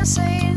can't say